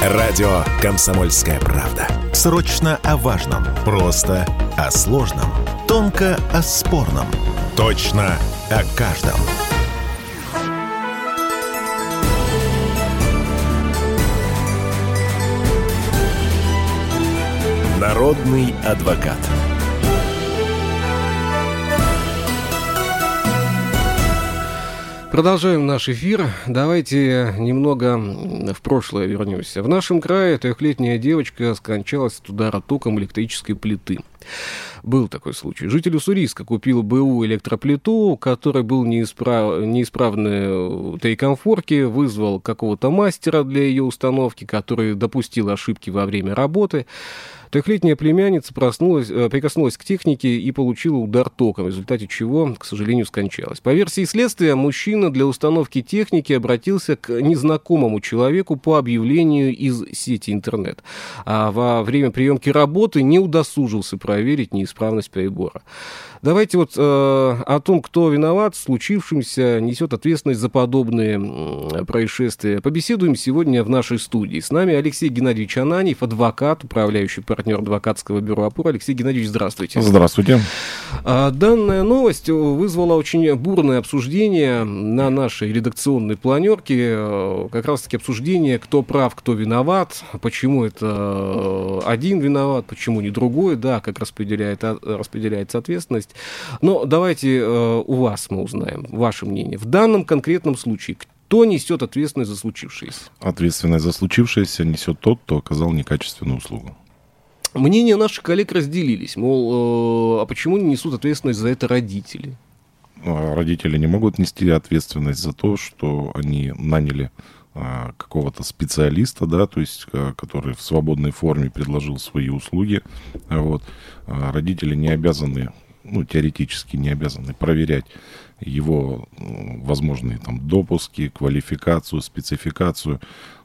Радио «Комсомольская правда». Срочно о важном. Просто о сложном. Тонко о спорном. Точно о каждом. Народный адвокат. Продолжаем наш эфир. Давайте немного в прошлое вернемся. В нашем крае трехлетняя девочка скончалась от удара током электрической плиты. Был такой случай. Житель Уссурийска купил БУ электроплиту, у которой был неисправ... неисправный тейкомфорки, вызвал какого-то мастера для ее установки, который допустил ошибки во время работы. Трехлетняя племянница проснулась, э, прикоснулась к технике и получила удар током, в результате чего, к сожалению, скончалась. По версии следствия, мужчина для установки техники обратился к незнакомому человеку по объявлению из сети интернет. А во время приемки работы не удосужился проверить неисправность прибора. Давайте вот э, о том, кто виноват в случившемся, несет ответственность за подобные э, происшествия. Побеседуем сегодня в нашей студии. С нами Алексей Геннадьевич Ананьев, адвокат, управляющий партнер адвокатского бюро «Опор». Алексей Геннадьевич, здравствуйте. Здравствуйте. А, данная новость вызвала очень бурное обсуждение на нашей редакционной планерке. Э, как раз-таки обсуждение, кто прав, кто виноват, почему это э, один виноват, почему не другой, да, как распределяет, распределяется ответственность. Но давайте э, у вас мы узнаем ваше мнение. В данном конкретном случае, кто несет ответственность за случившееся? Ответственность за случившееся несет тот, кто оказал некачественную услугу. Мнения наших коллег разделились. Мол, э, а почему не несут ответственность за это родители? Ну, а родители не могут нести ответственность за то, что они наняли а, какого-то специалиста, да, то есть, а, который в свободной форме предложил свои услуги. Вот. Родители не обязаны ну, теоретически не обязаны проверять его возможные там допуски, квалификацию, спецификацию.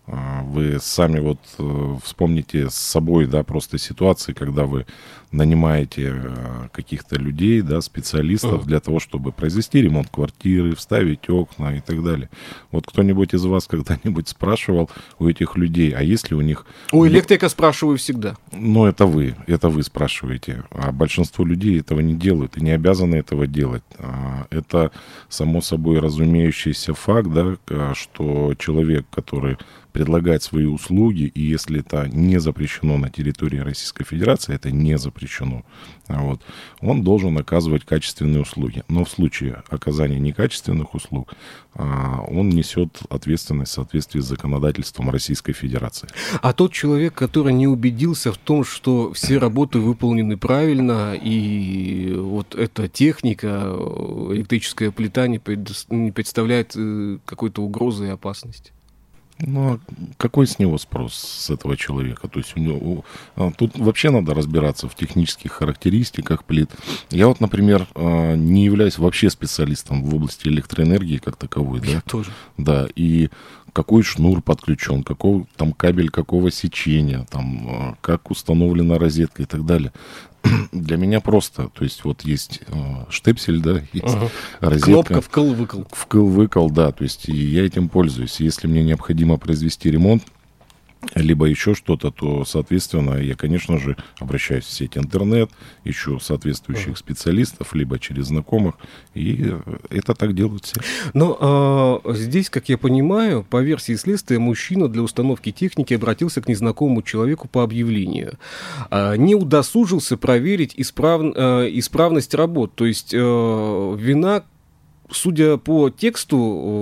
А, вы сами вот э, вспомните с собой, да, просто ситуации, когда вы нанимаете э, каких-то людей, да, специалистов для того, чтобы произвести ремонт квартиры, вставить окна и так далее. Вот кто-нибудь из вас когда-нибудь спрашивал у этих людей, а есть ли у них... У электрика спрашиваю всегда. Ну, это вы, это вы спрашиваете. А большинство людей этого не делают и не обязаны этого делать. А, это само собой разумеющийся факт, да, что человек, который предлагать свои услуги, и если это не запрещено на территории Российской Федерации, это не запрещено, вот, он должен оказывать качественные услуги. Но в случае оказания некачественных услуг а, он несет ответственность в соответствии с законодательством Российской Федерации. А тот человек, который не убедился в том, что все работы выполнены правильно, и вот эта техника, электрическая плита не представляет э, какой-то угрозы и опасности? Ну, а какой с него спрос с этого человека? То есть у него а, тут вообще надо разбираться в технических характеристиках плит. Я вот, например, а, не являюсь вообще специалистом в области электроэнергии как таковой, Я тоже. Да, и какой шнур подключен, какой там кабель какого сечения, там как установлена розетка и так далее. для меня просто. То есть вот есть э, штепсель, да, есть ага. розетка. Кнопка вкл-выкл. Вкл-выкл, да. То есть и я этим пользуюсь. Если мне необходимо произвести ремонт, либо еще что-то, то, соответственно, я, конечно же, обращаюсь в сеть интернет, ищу соответствующих uh-huh. специалистов, либо через знакомых, и это так делают все. Но э, здесь, как я понимаю, по версии следствия, мужчина для установки техники обратился к незнакомому человеку по объявлению. Э, не удосужился проверить исправ, э, исправность работ, то есть э, вина судя по тексту,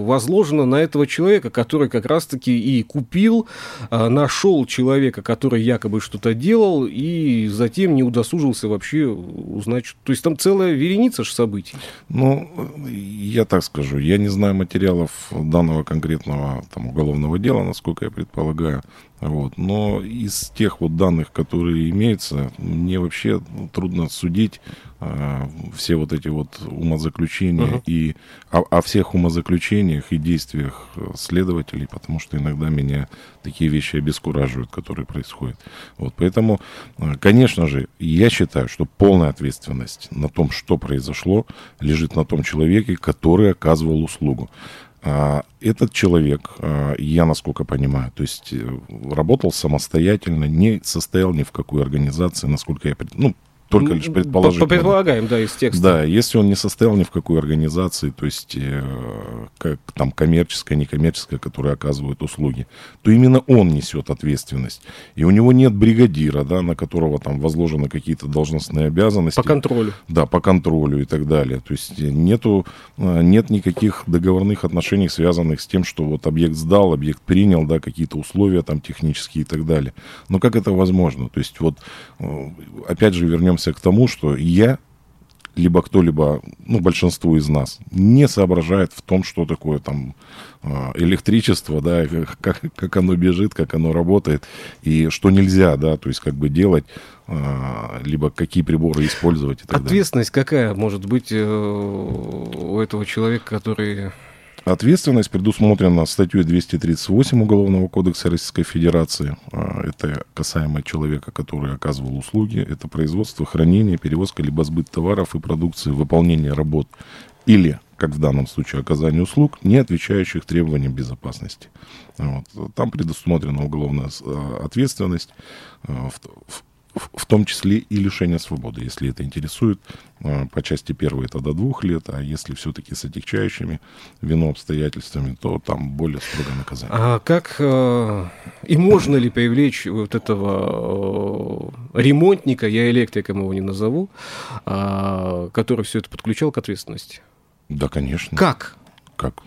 возложено на этого человека, который как раз-таки и купил, а, нашел человека, который якобы что-то делал, и затем не удосужился вообще узнать. То есть там целая вереница же событий. Ну, я так скажу, я не знаю материалов данного конкретного там, уголовного дела, насколько я предполагаю. Вот. Но из тех вот данных, которые имеются, мне вообще трудно судить а, все вот эти вот умозаключения uh-huh. и о, о всех умозаключениях и действиях следователей, потому что иногда меня такие вещи обескураживают, которые происходят. Вот. Поэтому, а, конечно же, я считаю, что полная ответственность на том, что произошло, лежит на том человеке, который оказывал услугу. А, этот человек, а, я насколько понимаю, то есть э, работал самостоятельно, не состоял ни в какой организации, насколько я... Ну, только лишь предположить. Предполагаем, да, из текста. Да, если он не состоял ни в какой организации, то есть э, как там коммерческая, некоммерческая, которая оказывает услуги, то именно он несет ответственность. И у него нет бригадира, да, на которого там возложены какие-то должностные обязанности. По контролю. Да, по контролю и так далее. То есть нету, э, нет никаких договорных отношений, связанных с тем, что вот объект сдал, объект принял, да, какие-то условия там технические и так далее. Но как это возможно? То есть вот, э, опять же, вернемся вернемся к тому, что я, либо кто-либо, ну, большинство из нас, не соображает в том, что такое там а, электричество, да, как, как оно бежит, как оно работает, и что нельзя, да, то есть как бы делать, а, либо какие приборы использовать и так Ответственность далее. какая может быть э, у этого человека, который Ответственность предусмотрена статьей 238 Уголовного кодекса Российской Федерации. А, это касаемо человека, который оказывал услуги. Это производство, хранение, перевозка либо сбыт товаров и продукции, выполнение работ или, как в данном случае, оказание услуг, не отвечающих требованиям безопасности. Вот. Там предусмотрена уголовная а, ответственность а, в том числе и лишение свободы, если это интересует. А, по части первой это до двух лет, а если все-таки с отягчающими вину обстоятельствами, то там более строгое наказание. А как э, и можно ли привлечь вот этого э, ремонтника, я электриком его не назову, э, который все это подключал к ответственности? Да, конечно. Как? Как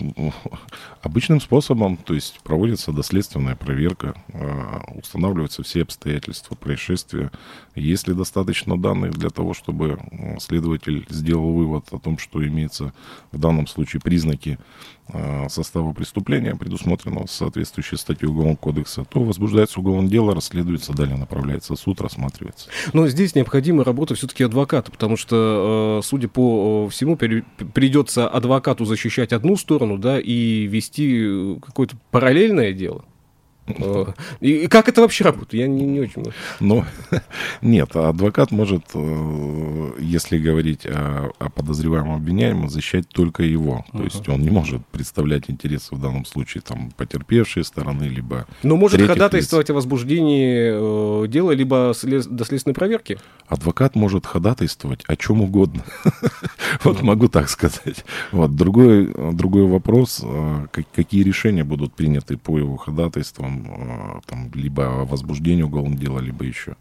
обычным способом, то есть проводится доследственная проверка, а, устанавливаются все обстоятельства происшествия. Если достаточно данных для того, чтобы следователь сделал вывод о том, что имеется в данном случае признаки состава преступления, предусмотренного соответствующей статьей Уголовного кодекса, то возбуждается уголовное дело, расследуется, далее направляется в суд, рассматривается. Но здесь необходима работа все-таки адвоката, потому что, э, судя по всему, придется адвокату защищать одну сторону, да, и вести э, какое-то параллельное дело. И как это вообще работает? Я не, не очень... Ну, нет, адвокат может, э, если говорить о, о подозреваемом обвиняемом, защищать только его. То uh-huh. есть он не может представлять интересы в данном случае там потерпевшей стороны, либо Но может ходатайствовать лиц. о возбуждении э, дела, либо след... доследственной проверки? Адвокат может ходатайствовать о чем угодно. Вот могу так сказать. Вот другой, другой вопрос, э, какие решения будут приняты по его ходатайствам, Э, там, либо о возбуждении уголовного дела, либо еще.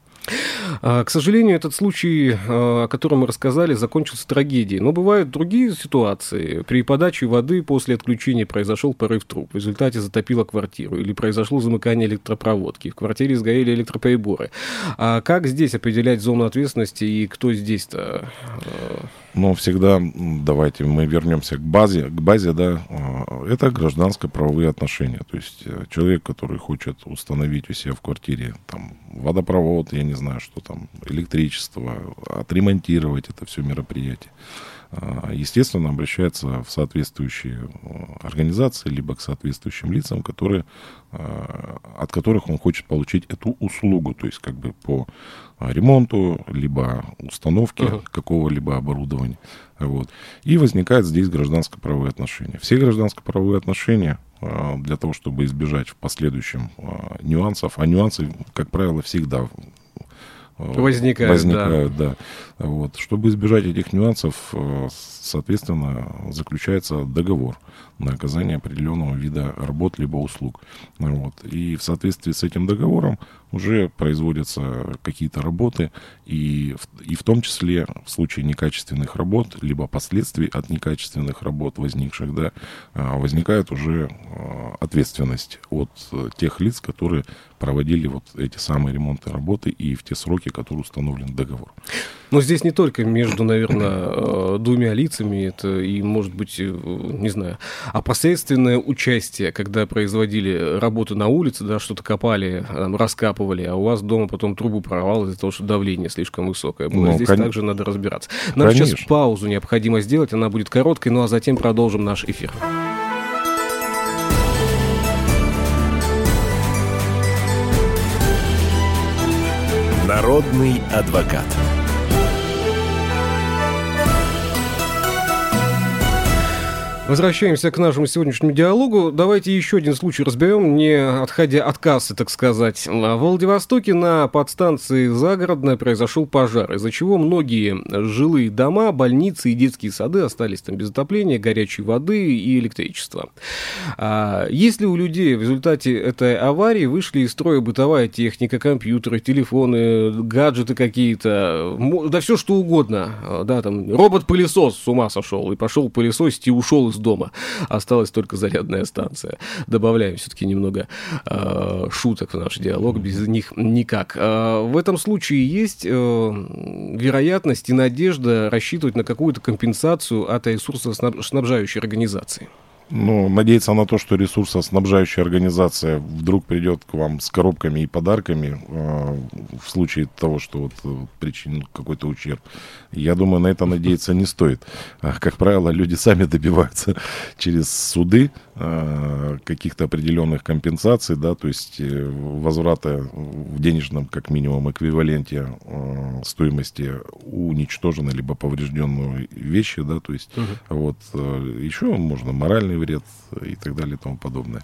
А, к сожалению, этот случай, э, о котором мы рассказали, закончился трагедией. Но бывают другие ситуации. При подаче воды после отключения произошел порыв труб. В результате затопило квартиру. Или произошло замыкание электропроводки. В квартире сгорели электроприборы. А как здесь определять зону ответственности и кто здесь-то? Но всегда давайте мы вернемся к базе, к базе, да, а, это гражданско-правовые отношения. То есть э, человек, который хочет установить у себя в квартире там водопровод, я не знаю, что там, электричество, отремонтировать это все мероприятие, естественно, обращается в соответствующие э, организации, либо к соответствующим лицам, которые, а, от которых он хочет получить эту услугу, то есть как бы по ремонту, либо установке uh-huh. какого-либо оборудования. Вот. И возникает здесь гражданско-правовые отношения. Все гражданско-правовые отношения а, для того, чтобы избежать в последующем нюансов, а нюансы, как правило, всегда возникают, возникают да. да. Вот. Чтобы избежать этих нюансов, э, соответственно, заключается договор на оказание определенного вида работ либо услуг. Вот. И в соответствии с этим договором уже производятся какие-то работы, и в, и в том числе в случае некачественных работ, либо последствий от некачественных работ возникших, да, а, возникает уже ответственность от э, тех лиц, которые проводили вот эти самые ремонты работы и в те сроки, которые установлен договор. Но здесь не только между, наверное, э, двумя лицами, это и, может быть, э, не знаю, а посредственное участие, когда производили работы на улице, да, что-то копали, раскапывали, а у вас дома потом трубу прорвало из-за того, что давление слишком высокое было. Ну, здесь кон... также надо разбираться. Нам Конечно. сейчас паузу необходимо сделать, она будет короткой, ну а затем продолжим наш эфир. Народный адвокат. Возвращаемся к нашему сегодняшнему диалогу. Давайте еще один случай разберем, не отходя от кассы, так сказать. В Владивостоке на подстанции Загородная произошел пожар, из-за чего многие жилые дома, больницы и детские сады остались там без отопления, горячей воды и электричества. А если у людей в результате этой аварии вышли из строя бытовая техника, компьютеры, телефоны, гаджеты какие-то, да все что угодно, да, там робот-пылесос с ума сошел и пошел пылесосить и ушел из дома. Осталась только зарядная станция. Добавляем все-таки немного э, шуток в наш диалог, без них никак. Э, в этом случае есть э, вероятность и надежда рассчитывать на какую-то компенсацию от ресурсоснабжающей организации. Ну, надеяться на то, что ресурсоснабжающая организация вдруг придет к вам с коробками и подарками э, в случае того, что вот э, причинен какой-то ущерб. Я думаю, на это надеяться не стоит. А, как правило, люди сами добиваются через суды каких-то определенных компенсаций, да, то есть э, возврата в денежном, как минимум, эквиваленте э, стоимости уничтоженной либо поврежденной вещи, да, то есть угу. вот э, еще можно моральный вред и так далее и тому подобное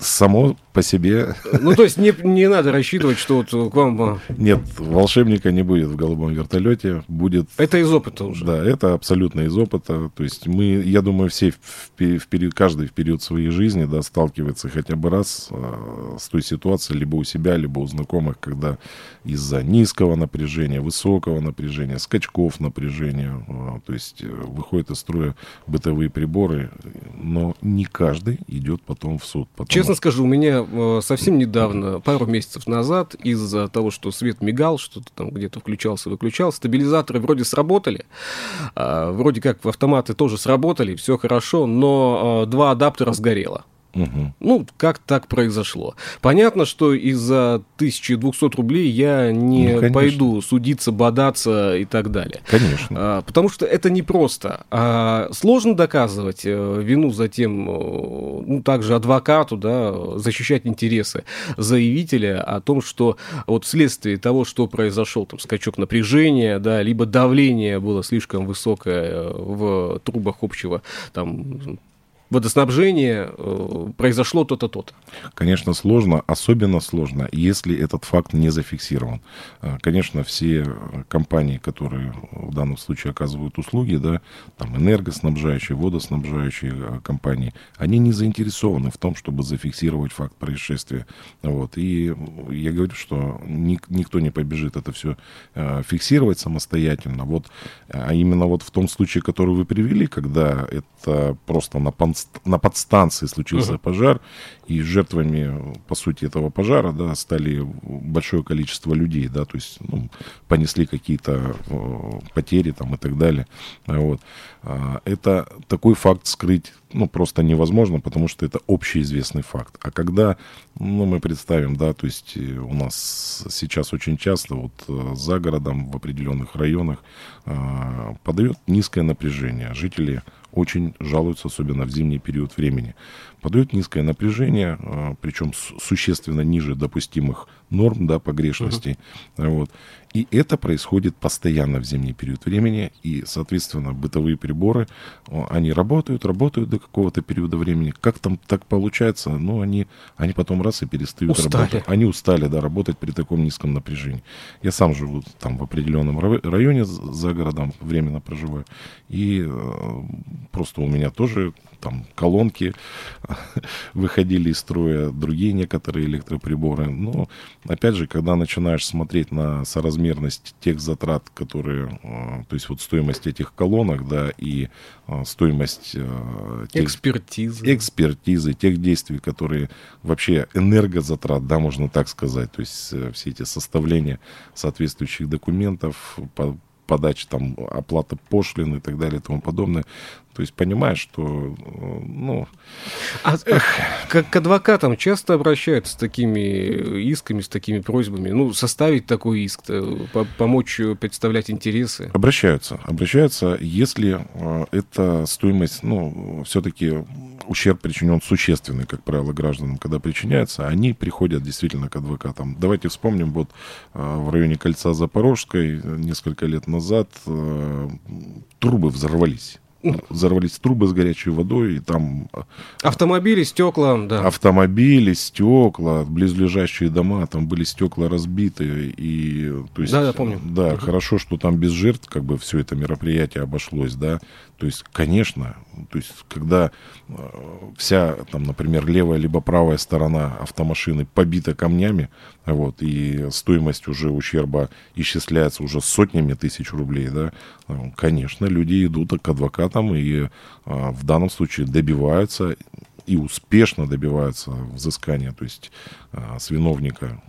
само по себе... Ну, то есть не, не надо рассчитывать, что вот к вам... А, Нет, волшебника не будет в голубом вертолете, будет... Это из опыта уже. Да, это абсолютно из опыта. То есть мы, я думаю, все в, в период, каждый в период своей жизни, да, сталкивается хотя бы раз э, с той ситуацией, либо у себя, либо у знакомых, когда из-за низкого напряжения, высокого напряжения, скачков напряжения, э, то есть э, выходят из строя бытовые приборы, но не каждый идет потом в суд. Потому... Честно скажу, у меня э, совсем недавно, пару месяцев назад, из-за того, что свет мигал, что-то там где-то включался, выключал, стабилизаторы вроде сработали, э, вроде как автоматы тоже сработали, все хорошо, но э, два адаптера сгорело. Угу. Ну, как так произошло? Понятно, что из-за 1200 рублей я не ну, пойду судиться, бодаться и так далее. Конечно. А, потому что это непросто. А, сложно доказывать а, вину за тем, э, ну, также адвокату, да, защищать интересы заявителя о том, что вот вследствие того, что произошел там скачок напряжения, да, либо давление было слишком высокое э, в трубах общего там водоснабжения э, произошло то-то, то-то. Конечно, сложно, особенно сложно, если этот факт не зафиксирован. Э, конечно, все компании, которые в данном случае оказывают услуги, да, там энергоснабжающие, водоснабжающие э, компании, они не заинтересованы в том, чтобы зафиксировать факт происшествия. Вот. И я говорю, что никто не побежит это все фиксировать самостоятельно. Вот, а именно вот в том случае, который вы привели, когда это просто на на подстанции случился uh-huh. пожар, и жертвами, по сути, этого пожара, да, стали большое количество людей, да, то есть ну, понесли какие-то потери там и так далее. Вот. А, это такой факт скрыть ну, просто невозможно, потому что это общеизвестный факт. А когда, ну, мы представим, да, то есть э, у нас сейчас очень часто вот э, за городом в определенных районах э, подает низкое напряжение. Жители очень жалуются, особенно в зимний период времени. Подает низкое напряжение, э, причем существенно ниже допустимых норм да, погрешностей. Uh-huh. Вот. И это происходит постоянно в зимний период времени, и, соответственно, бытовые приборы, они работают, работают до какого-то периода времени. Как там так получается? Ну, они, они потом раз и перестают устали. работать. Они устали, да, работать при таком низком напряжении. Я сам живу там в определенном районе за городом, временно проживаю, и э, просто у меня тоже там колонки выходили из строя, другие некоторые электроприборы. Но, опять же, когда начинаешь смотреть на соразмерность тех затрат, которые, э, то есть вот стоимость этих колонок, да, и э, стоимость э, тех, экспертизы. экспертизы, тех действий, которые вообще энергозатрат, да, можно так сказать, то есть все эти составления соответствующих документов, подача там оплата пошлин и так далее и тому подобное. То есть понимаешь, что, ну... А, эх. Как к адвокатам часто обращаются с такими исками, с такими просьбами, ну, составить такой иск, помочь представлять интересы? Обращаются. Обращаются, если э, эта стоимость, ну, все-таки ущерб причинен существенный, как правило, гражданам, когда причиняется, они приходят действительно к адвокатам. Давайте вспомним, вот э, в районе кольца Запорожской несколько лет назад э, трубы взорвались взорвались трубы с горячей водой, и там... А, автомобили, стекла, да. Автомобили, стекла, близлежащие дома, там были стекла разбиты, и... То есть, да, я помню. Да, угу. хорошо, что там без жертв, как бы, все это мероприятие обошлось, да. То есть, конечно, то есть, когда э, вся, там, например, левая либо правая сторона автомашины побита камнями, вот, и стоимость уже ущерба исчисляется уже сотнями тысяч рублей, да, э, конечно, люди идут к адвокатам и э, в данном случае добиваются и успешно добиваются взыскания, то есть с виновника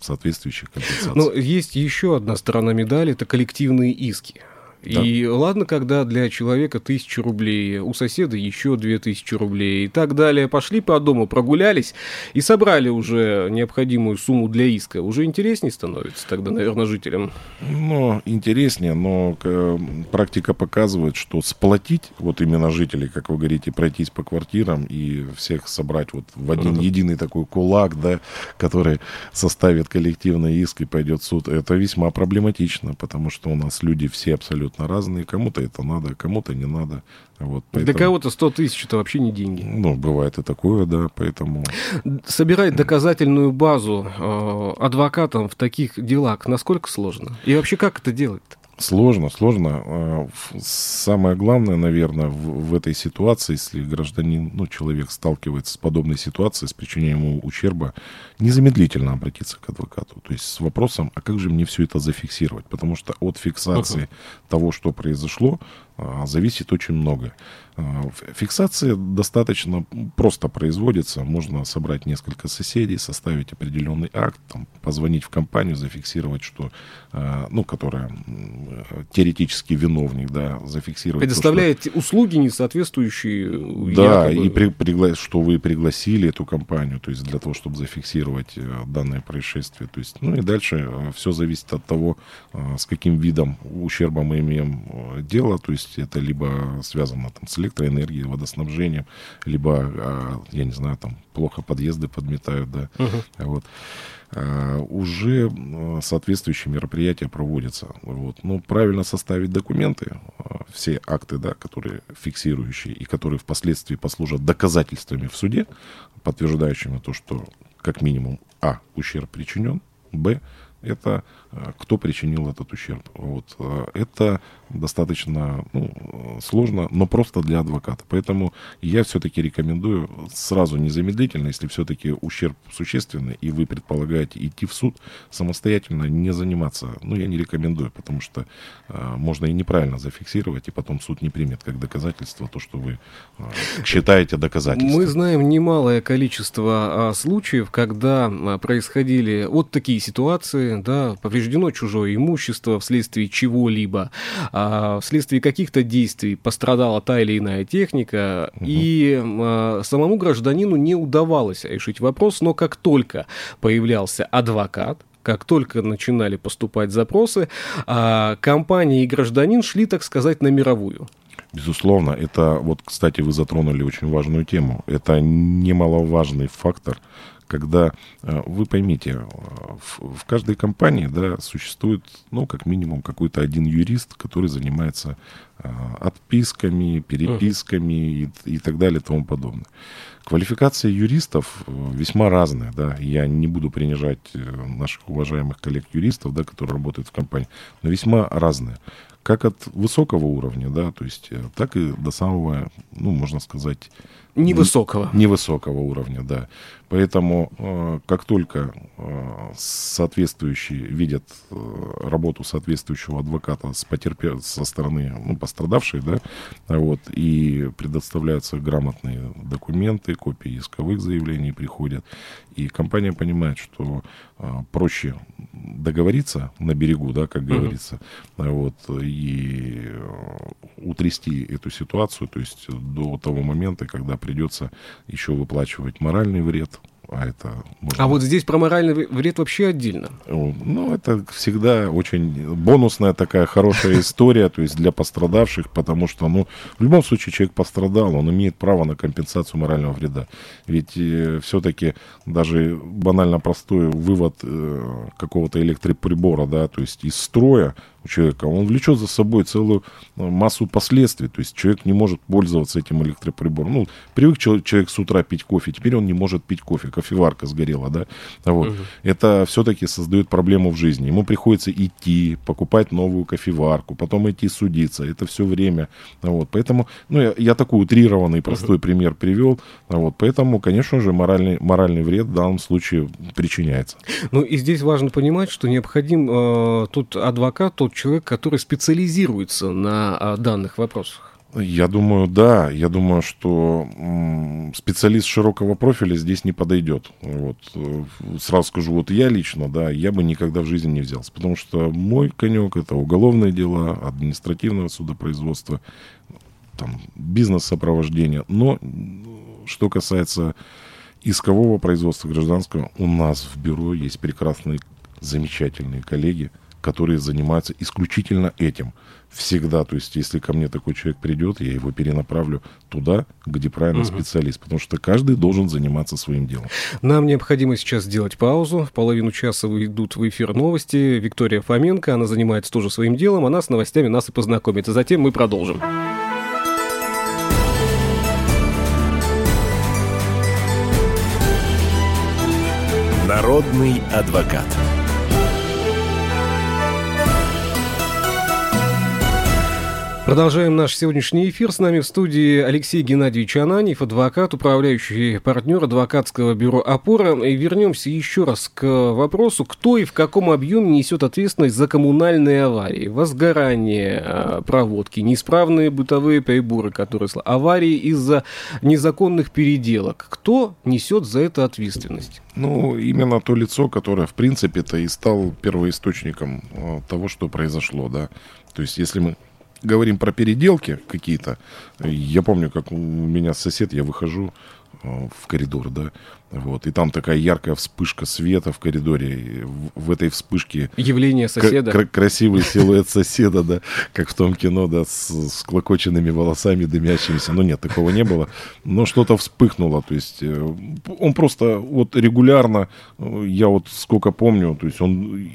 соответствующих компенсаций. Но есть еще одна сторона медали, это коллективные иски. Да. И ладно, когда для человека тысяча рублей, у соседа еще две тысячи рублей и так далее. Пошли по дому, прогулялись и собрали уже необходимую сумму для иска. Уже интереснее становится тогда, наверное, жителям. Ну, интереснее, но э, практика показывает, что сплотить вот именно жителей, как вы говорите, пройтись по квартирам и всех собрать вот в один uh-huh. единый такой кулак, да, который составит коллективный иск и пойдет в суд, это весьма проблематично, потому что у нас люди все абсолютно абсолютно разные. Кому-то это надо, кому-то не надо. Вот, поэтому... Для кого-то 100 тысяч это вообще не деньги. Ну, бывает и такое, да, поэтому... Собирать доказательную базу э, адвокатам в таких делах насколько сложно? И вообще как это делать-то? Сложно, сложно. А, самое главное, наверное, в, в этой ситуации, если гражданин, ну, человек сталкивается с подобной ситуацией, с причинением ему ущерба, незамедлительно обратиться к адвокату. То есть с вопросом, а как же мне все это зафиксировать? Потому что от фиксации uh-huh. того, что произошло, зависит очень много. А, фиксация достаточно просто производится. Можно собрать несколько соседей, составить определенный акт, там, позвонить в компанию, зафиксировать, что, а, ну, которая теоретически виновник, да, зафиксировать. Предоставляете то, что... услуги, не соответствующие Да, якобы... и при, пригла... что вы пригласили эту компанию, то есть для того, чтобы зафиксировать э, данное происшествие. То есть, ну и дальше э, все зависит от того, с каким видом ущерба мы имеем э, дело, то есть есть это либо связано там, с электроэнергией, водоснабжением, либо, а, я не знаю, там плохо подъезды подметают, да, uh-huh. вот. А, уже соответствующие мероприятия проводятся. Вот. Но правильно составить документы, все акты, да, которые фиксирующие и которые впоследствии послужат доказательствами в суде, подтверждающими то, что как минимум а. ущерб причинен, б это э, кто причинил этот ущерб. Вот. Э, это достаточно ну, сложно, но просто для адвоката. Поэтому я все-таки рекомендую сразу незамедлительно, если все-таки ущерб существенный, и вы предполагаете идти в суд, самостоятельно не заниматься. Ну, я не рекомендую, потому что э, можно и неправильно зафиксировать, и потом суд не примет как доказательство то, что вы э, считаете доказательством. Мы знаем немалое количество э, случаев, когда э, происходили вот такие ситуации, да, повреждено чужое имущество вследствие чего-либо, а, вследствие каких-то действий пострадала та или иная техника, угу. и а, самому гражданину не удавалось решить вопрос, но как только появлялся адвокат, как только начинали поступать запросы, а, компания и гражданин шли, так сказать, на мировую. Безусловно, это вот, кстати, вы затронули очень важную тему. Это немаловажный фактор когда э, вы поймите, э, в, в каждой компании да, существует, ну, как минимум, какой-то один юрист, который занимается э, отписками, переписками и, и так далее и тому подобное. Квалификация юристов весьма разная, да, я не буду принижать наших уважаемых коллег-юристов, да, которые работают в компании, но весьма разная как от высокого уровня, да, то есть, так и до самого, ну, можно сказать, Невысокого. Невысокого уровня, да. Поэтому, э, как только э, соответствующие видят э, работу соответствующего адвоката с потерпе... со стороны ну, пострадавшей, да, вот, и предоставляются грамотные документы, копии исковых заявлений приходят, и компания понимает, что проще договориться на берегу, да, как говорится, uh-huh. вот, и утрясти эту ситуацию, то есть до того момента, когда придется еще выплачивать моральный вред, а это можно... А вот здесь про моральный вред вообще отдельно. Ну, это всегда очень бонусная такая хорошая история, то есть для пострадавших, потому что, ну, в любом случае человек пострадал, он имеет право на компенсацию морального вреда. Ведь э, все-таки даже банально простой вывод э, какого-то электроприбора, да, то есть из строя, у человека, он влечет за собой целую э, массу последствий. То есть человек не может пользоваться этим электроприбором. Ну, привык человек с утра пить кофе, теперь он не может пить кофе, кофеварка сгорела, да. Вот. Угу. Это все-таки создает проблему в жизни. Ему приходится идти, покупать новую кофеварку, потом идти судиться. Это все время. Вот. Поэтому, ну, я, я такой утрированный, простой угу. пример привел. Вот. Поэтому, конечно же, моральный, моральный вред в данном случае причиняется. Ну, и здесь важно понимать, что необходим э, тот адвокат, тот человек, который специализируется на э, данных вопросах. Я думаю, да. Я думаю, что специалист широкого профиля здесь не подойдет. Вот. Э, сразу скажу, вот я лично, да, я бы никогда в жизни не взялся. Потому что мой конек это уголовные дела, административного судопроизводства, там, бизнес-сопровождение. Но что касается искового производства гражданского, у нас в бюро есть прекрасные, замечательные коллеги, которые занимаются исключительно этим. Всегда, то есть, если ко мне такой человек придет, я его перенаправлю туда, где правильный угу. специалист, потому что каждый должен заниматься своим делом. Нам необходимо сейчас сделать паузу. В половину часа выйдут в эфир новости. Виктория Фоменко, она занимается тоже своим делом, она с новостями нас и познакомит. А затем мы продолжим. Народный адвокат. Продолжаем наш сегодняшний эфир. С нами в студии Алексей Геннадьевич Ананьев, адвокат, управляющий партнер адвокатского бюро «Опора». И вернемся еще раз к вопросу, кто и в каком объеме несет ответственность за коммунальные аварии, возгорание а, проводки, неисправные бытовые приборы, которые... Аварии из-за незаконных переделок. Кто несет за это ответственность? Ну, именно то лицо, которое, в принципе-то, и стал первоисточником а, того, что произошло, да. То есть, если мы говорим про переделки какие-то, я помню, как у меня сосед, я выхожу э, в коридор, да, вот, и там такая яркая вспышка света в коридоре. В, в этой вспышке... Явление соседа. К- красивый силуэт соседа, да, как в том кино, да, с, с клокоченными волосами, дымящимися. Ну, нет, такого не было. Но что-то вспыхнуло. То есть э, он просто вот регулярно, э, я вот сколько помню, то есть он,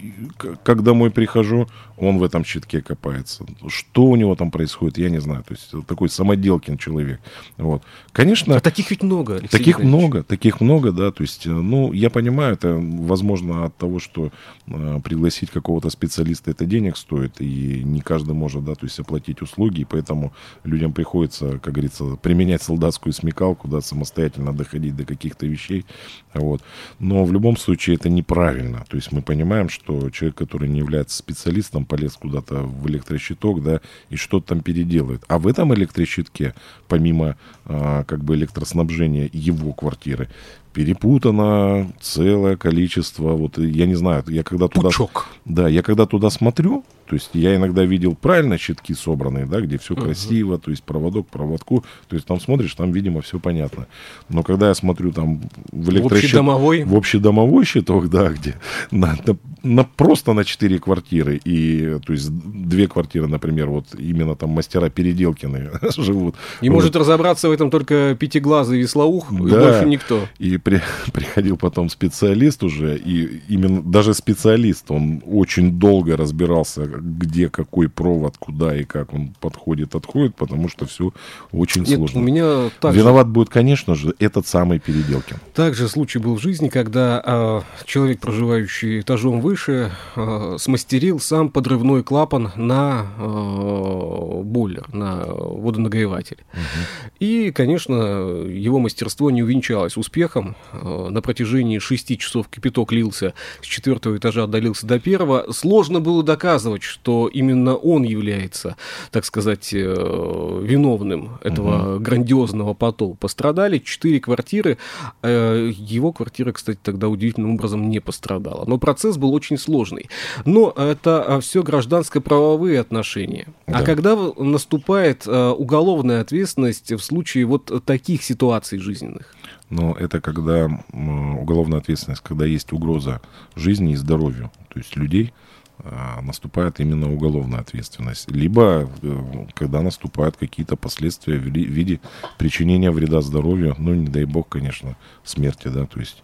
как домой прихожу, он в этом щитке копается. Что у него там происходит, я не знаю. То есть такой самоделкин человек. Вот. Конечно... А таких ведь много, Алексей Таких много, таких много много, да, то есть, э, ну, я понимаю, это, возможно, от того, что э, пригласить какого-то специалиста это денег стоит, и не каждый может, да, то есть оплатить услуги, и поэтому людям приходится, как говорится, применять солдатскую смекалку, да, самостоятельно доходить до каких-то вещей, вот. Но в любом случае это неправильно, то есть мы понимаем, что человек, который не является специалистом, полез куда-то в электрощиток, да, и что-то там переделает. А в этом электрощитке, помимо, э, как бы, электроснабжения его квартиры, перепутано целое количество, вот я не знаю, я когда туда... Пучок. Да, я когда туда смотрю, то есть я иногда видел правильно щитки собранные, да, где все uh-huh. красиво, то есть проводок проводку, то есть там смотришь, там, видимо, все понятно. Но когда я смотрю там в электрощит... В общедомовой? В общедомовой щиток, да, где на, на, на, просто на 4 квартиры, и, то есть две квартиры, например, вот именно там мастера Переделкины живут. И вот. может разобраться в этом только пятиглазый веслоух, да. и больше никто. И при, приходил потом специалист уже, и именно даже специалист, он очень долго разбирался, где какой провод, куда и как он подходит, отходит, потому что все очень Нет, сложно. У меня также... Виноват будет, конечно же, этот самый Переделкин. Также случай был в жизни, когда а, человек, проживающий этажом выше, а, смастерил сам подрывной клапан на а, бойлер, на водонагреватель. Угу. И, конечно, его мастерство не увенчалось успехом. А, на протяжении шести часов кипяток лился с четвертого этажа, отдалился до первого. Сложно было доказывать, что именно он является, так сказать, э, виновным этого угу. грандиозного потопа. Пострадали четыре квартиры. Э, его квартира, кстати, тогда удивительным образом не пострадала. Но процесс был очень сложный. Но это все гражданско-правовые отношения. А да. А когда наступает э, уголовная ответственность в случае вот таких ситуаций жизненных? но это когда уголовная ответственность, когда есть угроза жизни и здоровью, то есть людей, а, наступает именно уголовная ответственность. Либо э, когда наступают какие-то последствия в виде причинения вреда здоровью, ну, не дай бог, конечно, смерти, да, то есть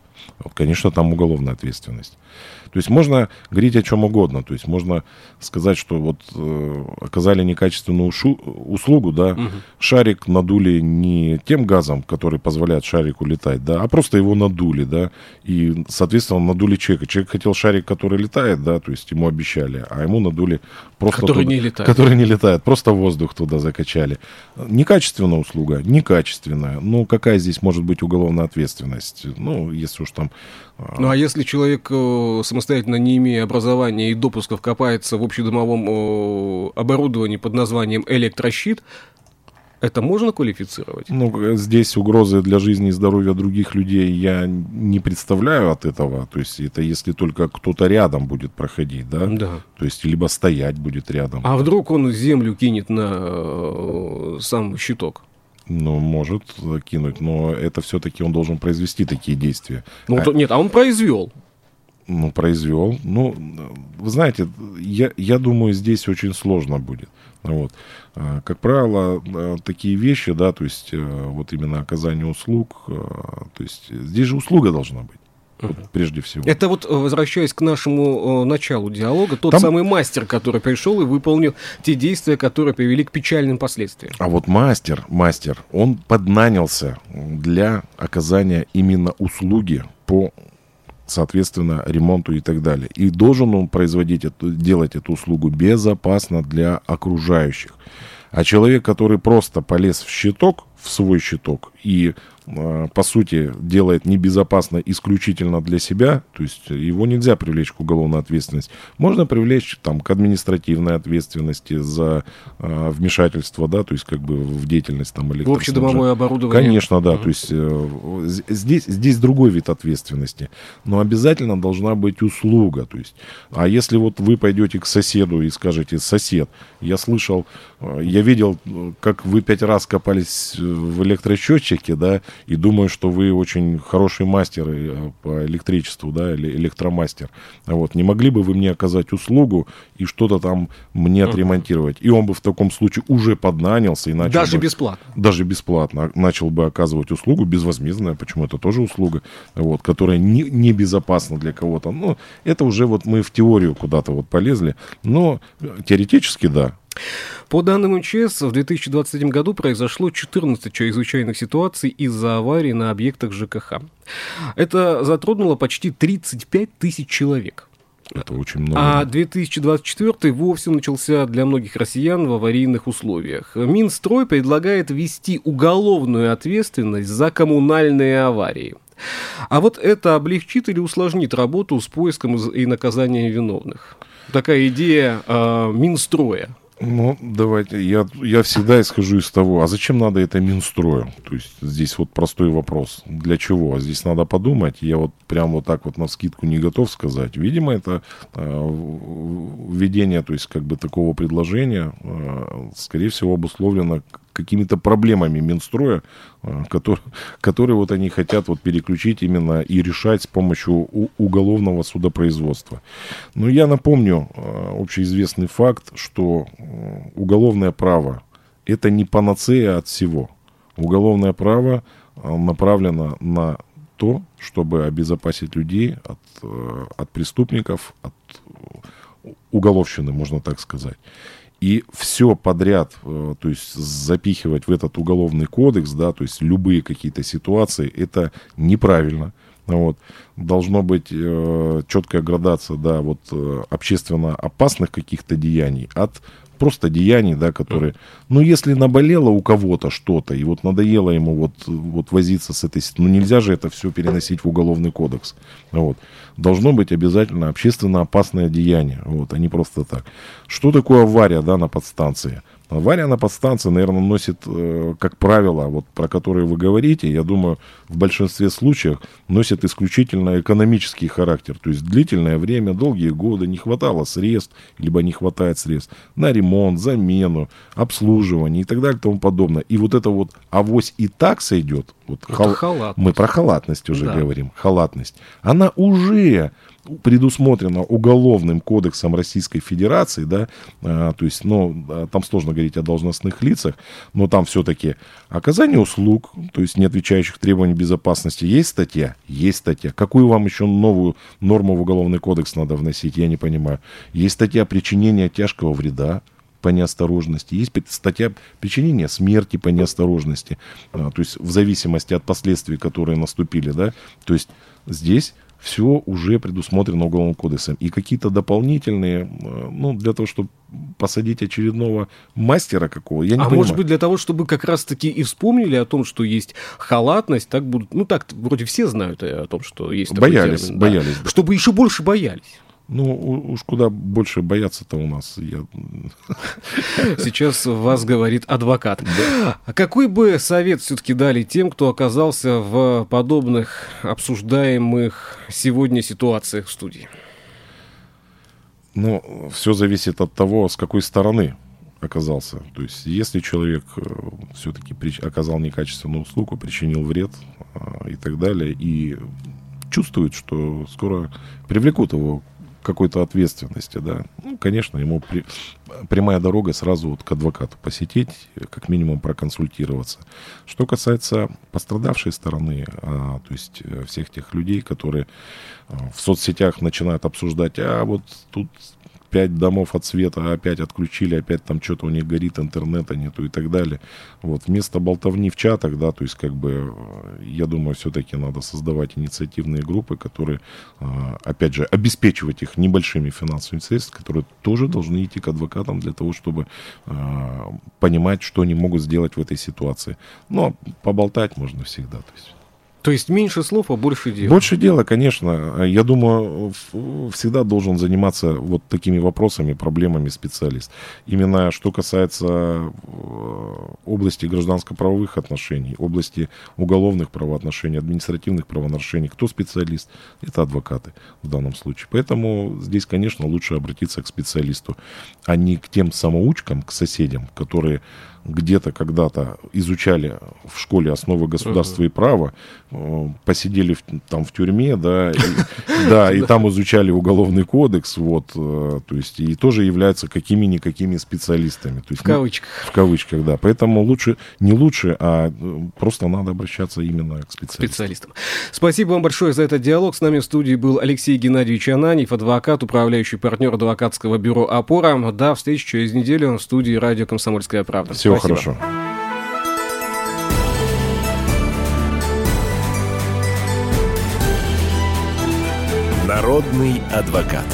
конечно, там уголовная ответственность. То есть можно говорить о чем угодно. То есть можно сказать, что вот э, оказали некачественную ушу, услугу, да, угу. шарик надули не тем газом, который позволяет шарику летать, да, а просто его надули, да, и, соответственно, надули человека. Человек хотел шарик, который летает, да, то есть ему обещали, а ему надули просто... Который туда, не летает. Который не летает, просто воздух туда закачали. Некачественная услуга, некачественная. Ну, какая здесь может быть уголовная ответственность? Ну, если уж там ну а если человек э, самостоятельно, не имея образования и допусков, копается в общедомовом оборудовании под названием электрощит, это можно квалифицировать? Ну, здесь угрозы для жизни и здоровья других людей я не представляю от этого. То есть это если только кто-то рядом будет проходить, да? Да. То есть либо стоять будет рядом. А вдруг он землю кинет на э, сам щиток? Ну, может кинуть, но это все-таки он должен произвести такие действия. Ну, а... нет, а он произвел. Ну, произвел. Ну, вы знаете, я, я думаю, здесь очень сложно будет. Вот. А, как правило, а, такие вещи, да, то есть э, вот именно оказание услуг, а, то есть здесь же услуга должна быть. Прежде всего. Это вот, э, возвращаясь к нашему э, началу диалога, тот Там... самый мастер, который пришел и выполнил те действия, которые привели к печальным последствиям. А вот мастер, мастер, он поднанялся для оказания именно услуги по соответственно, ремонту и так далее. И должен он производить эту, делать эту услугу безопасно для окружающих. А человек, который просто полез в щиток, в свой щиток и по сути, делает небезопасно исключительно для себя, то есть его нельзя привлечь к уголовной ответственности. Можно привлечь там, к административной ответственности за э, вмешательство, да, то есть как бы в деятельность там В общедомовое оборудование. Конечно, да, mm-hmm. то есть э, здесь, здесь другой вид ответственности, но обязательно должна быть услуга, то есть, а если вот вы пойдете к соседу и скажете, сосед, я слышал, э, я видел, как вы пять раз копались в электросчетчике, да, и думаю, что вы очень хороший мастер э, по электричеству, да, или электромастер. Вот, не могли бы вы мне оказать услугу и что-то там мне отремонтировать? И он бы в таком случае уже поднанялся и начал Даже бы, бесплатно? Даже бесплатно. Начал бы оказывать услугу безвозмездная, почему это тоже услуга, вот, которая не, не безопасна для кого-то. Ну, это уже вот мы в теорию куда-то вот полезли, но теоретически да, по данным МЧС, в 2023 году произошло 14 чрезвычайных ситуаций из-за аварий на объектах ЖКХ. Это затронуло почти 35 тысяч человек. Это очень много. А 2024 вовсе начался для многих россиян в аварийных условиях. Минстрой предлагает ввести уголовную ответственность за коммунальные аварии. А вот это облегчит или усложнит работу с поиском и наказанием виновных? Такая идея э, Минстроя. Ну, давайте. Я, я всегда исхожу из того, а зачем надо это Минстрою? То есть здесь вот простой вопрос. Для чего? Здесь надо подумать. Я вот прям вот так вот на скидку не готов сказать. Видимо, это э, введение, то есть как бы такого предложения, э, скорее всего, обусловлено какими-то проблемами Минстроя, э, которые, которые вот они хотят вот переключить именно и решать с помощью уголовного судопроизводства. Но я напомню э, общеизвестный факт, что э, уголовное право – это не панацея от всего. Уголовное право направлено на то, чтобы обезопасить людей от, от преступников, от уголовщины, можно так сказать. И все подряд, э, то есть запихивать в этот уголовный кодекс, да, то есть любые какие-то ситуации, это неправильно. Вот. Должно быть э, четкая градация, да, вот э, общественно опасных каких-то деяний от просто деяний, да, которые... Ну, если наболело у кого-то что-то, и вот надоело ему вот, вот возиться с этой... Ну, нельзя же это все переносить в уголовный кодекс. Вот. Должно быть обязательно общественно опасное деяние, вот, а не просто так. Что такое авария, да, на подстанции? Авария на подстанции, наверное, носит, э, как правило, вот про которые вы говорите, я думаю, в большинстве случаев носит исключительно экономический характер. То есть длительное время, долгие годы не хватало средств, либо не хватает средств на ремонт, замену, обслуживание и так далее и тому подобное. И вот это вот авось и так сойдет. Вот хал... Мы про халатность уже да. говорим. Халатность. Она уже предусмотрено уголовным кодексом Российской Федерации, да, а, то есть, ну, там сложно говорить о должностных лицах, но там все-таки оказание услуг, то есть не отвечающих требованиям безопасности, есть статья? Есть статья. Какую вам еще новую норму в уголовный кодекс надо вносить, я не понимаю. Есть статья причинения тяжкого вреда, по неосторожности, есть статья причинения смерти по неосторожности, а, то есть в зависимости от последствий, которые наступили, да, то есть здесь все уже предусмотрено Уголовным кодексом. И какие-то дополнительные, э, ну, для того, чтобы посадить очередного мастера какого, я не а понимаю. может быть, для того, чтобы как раз-таки и вспомнили о том, что есть халатность, так будут, ну, так вроде все знают о том, что есть боялись, термин. Боялись, да. Чтобы еще больше боялись. Ну, уж куда больше бояться-то у нас. Я... Сейчас вас говорит адвокат. Да. А какой бы совет все-таки дали тем, кто оказался в подобных обсуждаемых сегодня ситуациях в студии? Ну, все зависит от того, с какой стороны оказался. То есть, если человек э, все-таки оказал некачественную услугу, причинил вред а, и так далее, и чувствует, что скоро привлекут его какой-то ответственности, да, ну, конечно, ему при, прямая дорога сразу вот к адвокату посетить, как минимум проконсультироваться. Что касается пострадавшей стороны, а, то есть э, всех тех людей, которые а, в соцсетях начинают обсуждать, а вот тут пять домов от света опять отключили, опять там что-то у них горит, интернета нету и так далее. Вот, вместо болтовни в чатах, да, то есть, как бы, э, я думаю, все-таки надо создавать инициативные группы, которые, э, опять же, обеспечивать их небольшими финансовыми средствами, которые тоже должны идти к адвокатам для того, чтобы э, понимать, что они могут сделать в этой ситуации. Но поболтать можно всегда, то есть. То есть меньше слов, а больше дела. Больше дела, конечно. Я думаю, всегда должен заниматься вот такими вопросами, проблемами специалист. Именно что касается э, области гражданско-правовых отношений, области уголовных правоотношений, административных правонарушений. Кто специалист? Это адвокаты в данном случае. Поэтому здесь, конечно, лучше обратиться к специалисту, а не к тем самоучкам, к соседям, которые где-то когда-то изучали в школе основы государства uh-huh. и права, э, посидели в, там в тюрьме, да, и, да, и там изучали уголовный кодекс, вот, э, то есть, и тоже являются какими-никакими специалистами. То есть, в кавычках. в кавычках, да. Поэтому лучше, не лучше, а э, просто надо обращаться именно к специалистам. специалистам. Спасибо вам большое за этот диалог. С нами в студии был Алексей Геннадьевич Ананьев, адвокат, управляющий партнер адвокатского бюро «Опора». До встречи через неделю в студии радио «Комсомольская правда». Всего Спасибо. хорошо. Народный адвокат.